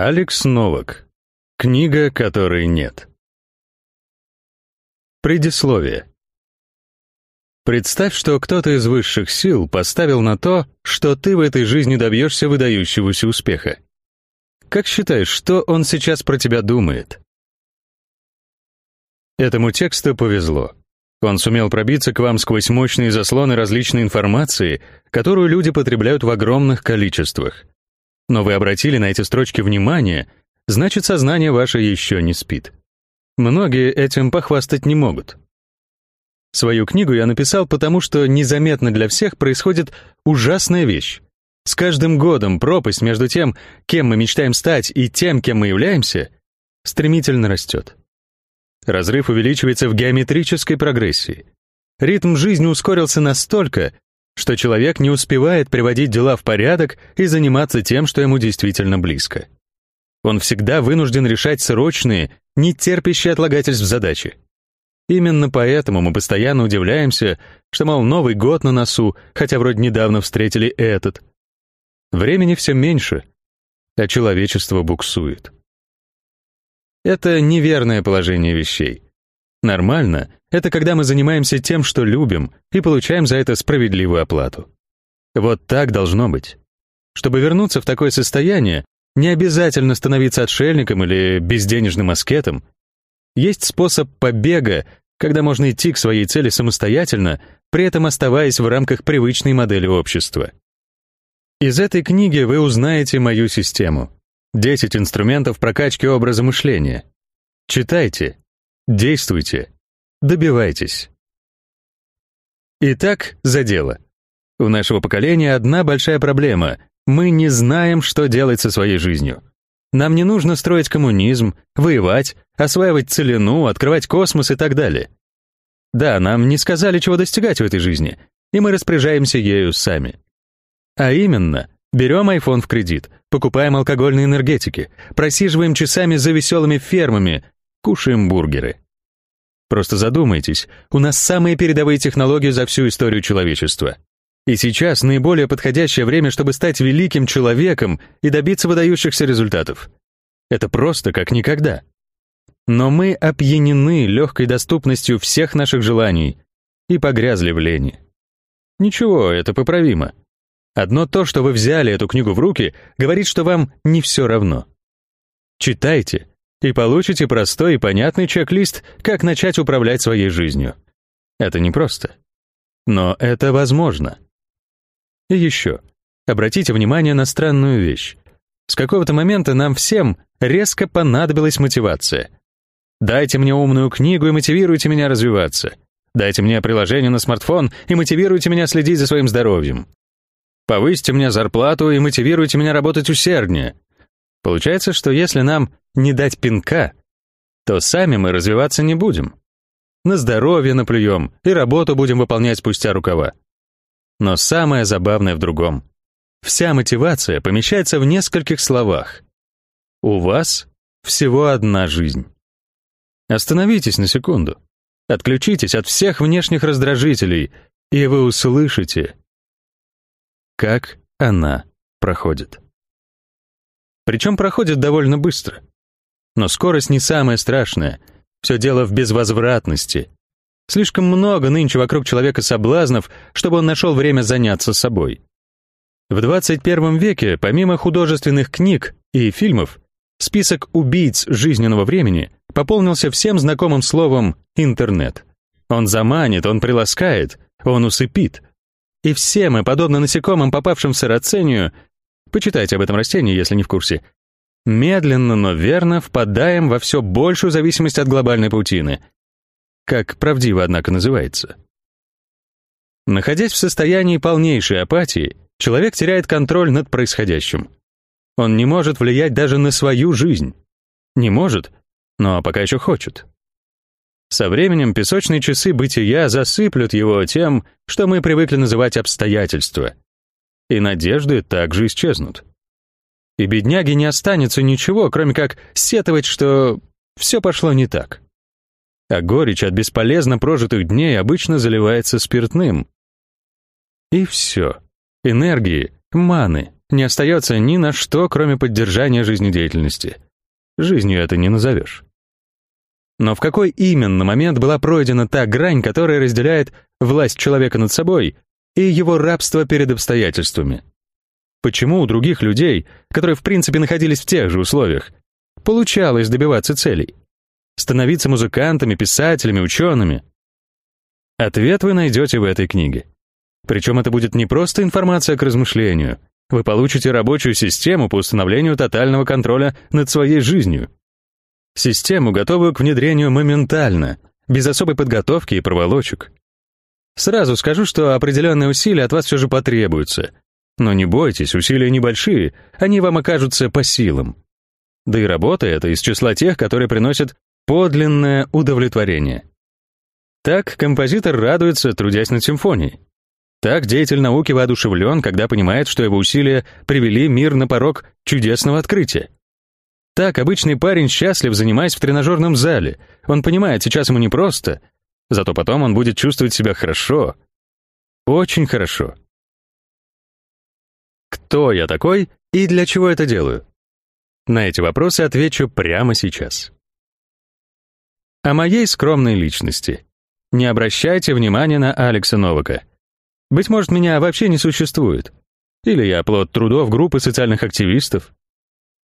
Алекс Новак. Книга, которой нет. Предисловие. Представь, что кто-то из высших сил поставил на то, что ты в этой жизни добьешься выдающегося успеха. Как считаешь, что он сейчас про тебя думает? Этому тексту повезло. Он сумел пробиться к вам сквозь мощные заслоны различной информации, которую люди потребляют в огромных количествах. Но вы обратили на эти строчки внимание, значит, сознание ваше еще не спит. Многие этим похвастать не могут. Свою книгу я написал потому, что незаметно для всех происходит ужасная вещь. С каждым годом пропасть между тем, кем мы мечтаем стать, и тем, кем мы являемся, стремительно растет. Разрыв увеличивается в геометрической прогрессии. Ритм жизни ускорился настолько, что человек не успевает приводить дела в порядок и заниматься тем, что ему действительно близко. Он всегда вынужден решать срочные, не терпящие отлагательств задачи. Именно поэтому мы постоянно удивляемся, что, мол, Новый год на носу, хотя вроде недавно встретили этот. Времени все меньше, а человечество буксует. Это неверное положение вещей. Нормально — это когда мы занимаемся тем, что любим, и получаем за это справедливую оплату. Вот так должно быть. Чтобы вернуться в такое состояние, не обязательно становиться отшельником или безденежным аскетом. Есть способ побега, когда можно идти к своей цели самостоятельно, при этом оставаясь в рамках привычной модели общества. Из этой книги вы узнаете мою систему. 10 инструментов прокачки образа мышления. Читайте, действуйте, добивайтесь. Итак, за дело. У нашего поколения одна большая проблема. Мы не знаем, что делать со своей жизнью. Нам не нужно строить коммунизм, воевать, осваивать целину, открывать космос и так далее. Да, нам не сказали, чего достигать в этой жизни, и мы распоряжаемся ею сами. А именно, берем iPhone в кредит, покупаем алкогольные энергетики, просиживаем часами за веселыми фермами, кушаем бургеры. Просто задумайтесь, у нас самые передовые технологии за всю историю человечества. И сейчас наиболее подходящее время, чтобы стать великим человеком и добиться выдающихся результатов. Это просто как никогда. Но мы опьянены легкой доступностью всех наших желаний и погрязли в лени. Ничего, это поправимо. Одно то, что вы взяли эту книгу в руки, говорит, что вам не все равно. Читайте и получите простой и понятный чек-лист, как начать управлять своей жизнью. Это непросто. Но это возможно. И еще. Обратите внимание на странную вещь. С какого-то момента нам всем резко понадобилась мотивация. Дайте мне умную книгу и мотивируйте меня развиваться. Дайте мне приложение на смартфон и мотивируйте меня следить за своим здоровьем. Повысьте мне зарплату и мотивируйте меня работать усерднее. Получается, что если нам не дать пинка, то сами мы развиваться не будем. На здоровье наплюем и работу будем выполнять спустя рукава. Но самое забавное в другом. Вся мотивация помещается в нескольких словах. У вас всего одна жизнь. Остановитесь на секунду. Отключитесь от всех внешних раздражителей, и вы услышите, как она проходит. Причем проходит довольно быстро. Но скорость не самое страшное. Все дело в безвозвратности. Слишком много нынче вокруг человека соблазнов, чтобы он нашел время заняться собой. В 21 веке, помимо художественных книг и фильмов, список убийц жизненного времени пополнился всем знакомым словом «интернет». Он заманит, он приласкает, он усыпит. И все мы, подобно насекомым, попавшим в сарацению, почитайте об этом растении, если не в курсе, медленно, но верно впадаем во все большую зависимость от глобальной паутины. Как правдиво, однако, называется. Находясь в состоянии полнейшей апатии, человек теряет контроль над происходящим. Он не может влиять даже на свою жизнь. Не может, но пока еще хочет. Со временем песочные часы бытия засыплют его тем, что мы привыкли называть обстоятельства. И надежды также исчезнут. И бедняге не останется ничего, кроме как сетовать, что все пошло не так. А горечь от бесполезно прожитых дней обычно заливается спиртным. И все. Энергии, маны не остается ни на что, кроме поддержания жизнедеятельности. Жизнью это не назовешь. Но в какой именно момент была пройдена та грань, которая разделяет власть человека над собой и его рабство перед обстоятельствами? Почему у других людей, которые в принципе находились в тех же условиях, получалось добиваться целей? Становиться музыкантами, писателями, учеными? Ответ вы найдете в этой книге. Причем это будет не просто информация к размышлению. Вы получите рабочую систему по установлению тотального контроля над своей жизнью. Систему, готовую к внедрению моментально, без особой подготовки и проволочек. Сразу скажу, что определенные усилия от вас все же потребуются. Но не бойтесь, усилия небольшие, они вам окажутся по силам. Да и работа эта из числа тех, которые приносят подлинное удовлетворение. Так композитор радуется, трудясь над симфонией. Так деятель науки воодушевлен, когда понимает, что его усилия привели мир на порог чудесного открытия. Так обычный парень счастлив, занимаясь в тренажерном зале. Он понимает, сейчас ему непросто, зато потом он будет чувствовать себя хорошо. Очень хорошо. Кто я такой и для чего это делаю? На эти вопросы отвечу прямо сейчас. О моей скромной личности. Не обращайте внимания на Алекса Новака. Быть может, меня вообще не существует. Или я плод трудов группы социальных активистов.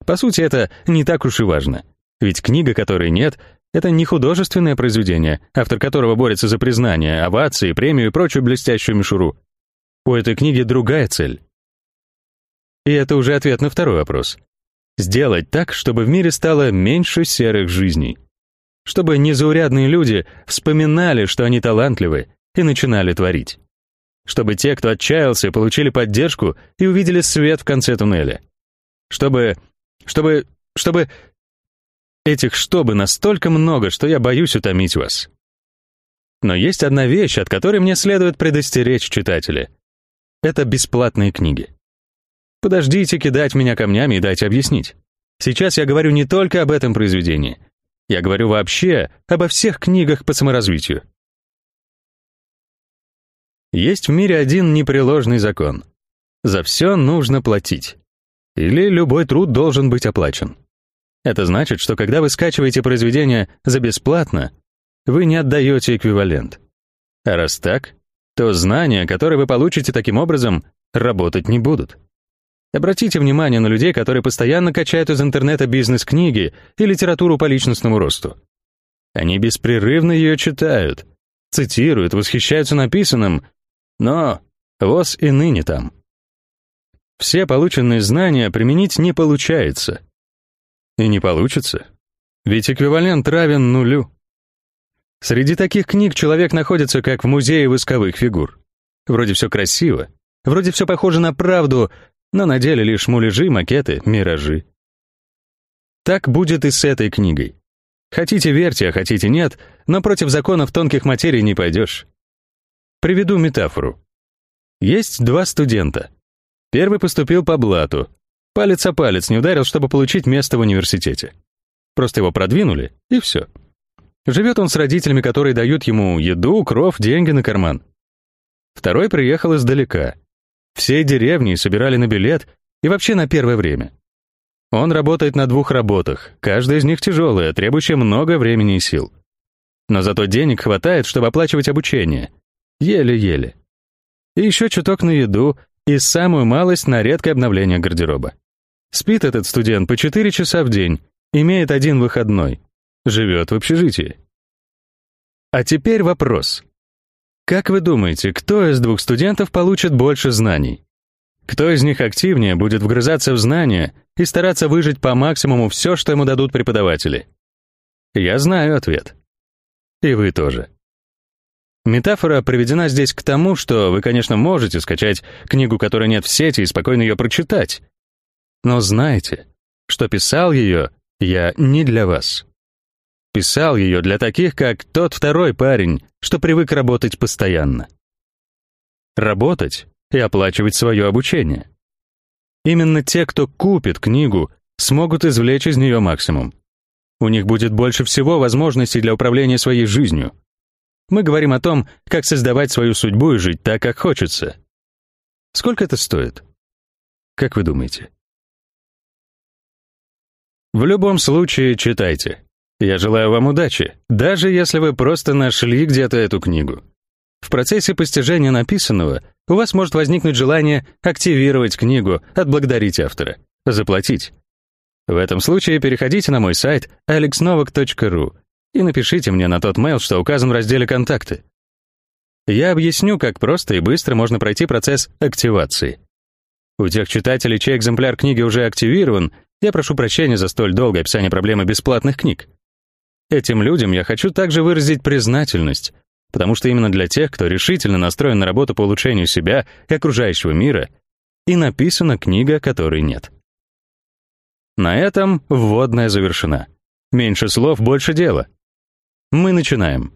По сути, это не так уж и важно. Ведь книга, которой нет, это не художественное произведение, автор которого борется за признание, овации, премию и прочую блестящую мишуру. У этой книги другая цель. И это уже ответ на второй вопрос. Сделать так, чтобы в мире стало меньше серых жизней. Чтобы незаурядные люди вспоминали, что они талантливы, и начинали творить чтобы те, кто отчаялся, получили поддержку и увидели свет в конце туннеля. Чтобы... чтобы... чтобы... Этих «чтобы» настолько много, что я боюсь утомить вас. Но есть одна вещь, от которой мне следует предостеречь читателя. Это бесплатные книги. Подождите кидать меня камнями и дайте объяснить. Сейчас я говорю не только об этом произведении. Я говорю вообще обо всех книгах по саморазвитию. Есть в мире один непреложный закон. За все нужно платить. Или любой труд должен быть оплачен. Это значит, что когда вы скачиваете произведение за бесплатно, вы не отдаете эквивалент. А раз так, то знания, которые вы получите таким образом, работать не будут. Обратите внимание на людей, которые постоянно качают из интернета бизнес-книги и литературу по личностному росту. Они беспрерывно ее читают, цитируют, восхищаются написанным, но воз и ныне там. Все полученные знания применить не получается. И не получится, ведь эквивалент равен нулю. Среди таких книг человек находится как в музее восковых фигур. Вроде все красиво, вроде все похоже на правду, но на деле лишь муляжи, макеты, миражи. Так будет и с этой книгой. Хотите верьте, а хотите нет, но против законов тонких материй не пойдешь. Приведу метафору. Есть два студента. Первый поступил по блату. Палец о палец не ударил, чтобы получить место в университете. Просто его продвинули, и все. Живет он с родителями, которые дают ему еду, кров, деньги на карман. Второй приехал издалека. Всей деревни собирали на билет и вообще на первое время. Он работает на двух работах, каждая из них тяжелая, требующая много времени и сил. Но зато денег хватает, чтобы оплачивать обучение — Еле-еле. И еще чуток на еду и самую малость на редкое обновление гардероба. Спит этот студент по 4 часа в день, имеет один выходной, живет в общежитии. А теперь вопрос. Как вы думаете, кто из двух студентов получит больше знаний? Кто из них активнее будет вгрызаться в знания и стараться выжить по максимуму все, что ему дадут преподаватели? Я знаю ответ. И вы тоже. Метафора приведена здесь к тому, что вы, конечно, можете скачать книгу, которой нет в сети, и спокойно ее прочитать. Но знайте, что писал ее я не для вас. Писал ее для таких, как тот второй парень, что привык работать постоянно. Работать и оплачивать свое обучение. Именно те, кто купит книгу, смогут извлечь из нее максимум. У них будет больше всего возможностей для управления своей жизнью — мы говорим о том, как создавать свою судьбу и жить так, как хочется. Сколько это стоит? Как вы думаете? В любом случае, читайте. Я желаю вам удачи, даже если вы просто нашли где-то эту книгу. В процессе постижения написанного у вас может возникнуть желание активировать книгу, отблагодарить автора, заплатить. В этом случае переходите на мой сайт alexnovak.ru и напишите мне на тот mail, что указан в разделе «Контакты». Я объясню, как просто и быстро можно пройти процесс активации. У тех читателей, чей экземпляр книги уже активирован, я прошу прощения за столь долгое описание проблемы бесплатных книг. Этим людям я хочу также выразить признательность, потому что именно для тех, кто решительно настроен на работу по улучшению себя и окружающего мира, и написана книга, которой нет. На этом вводная завершена. Меньше слов, больше дела. Мы начинаем.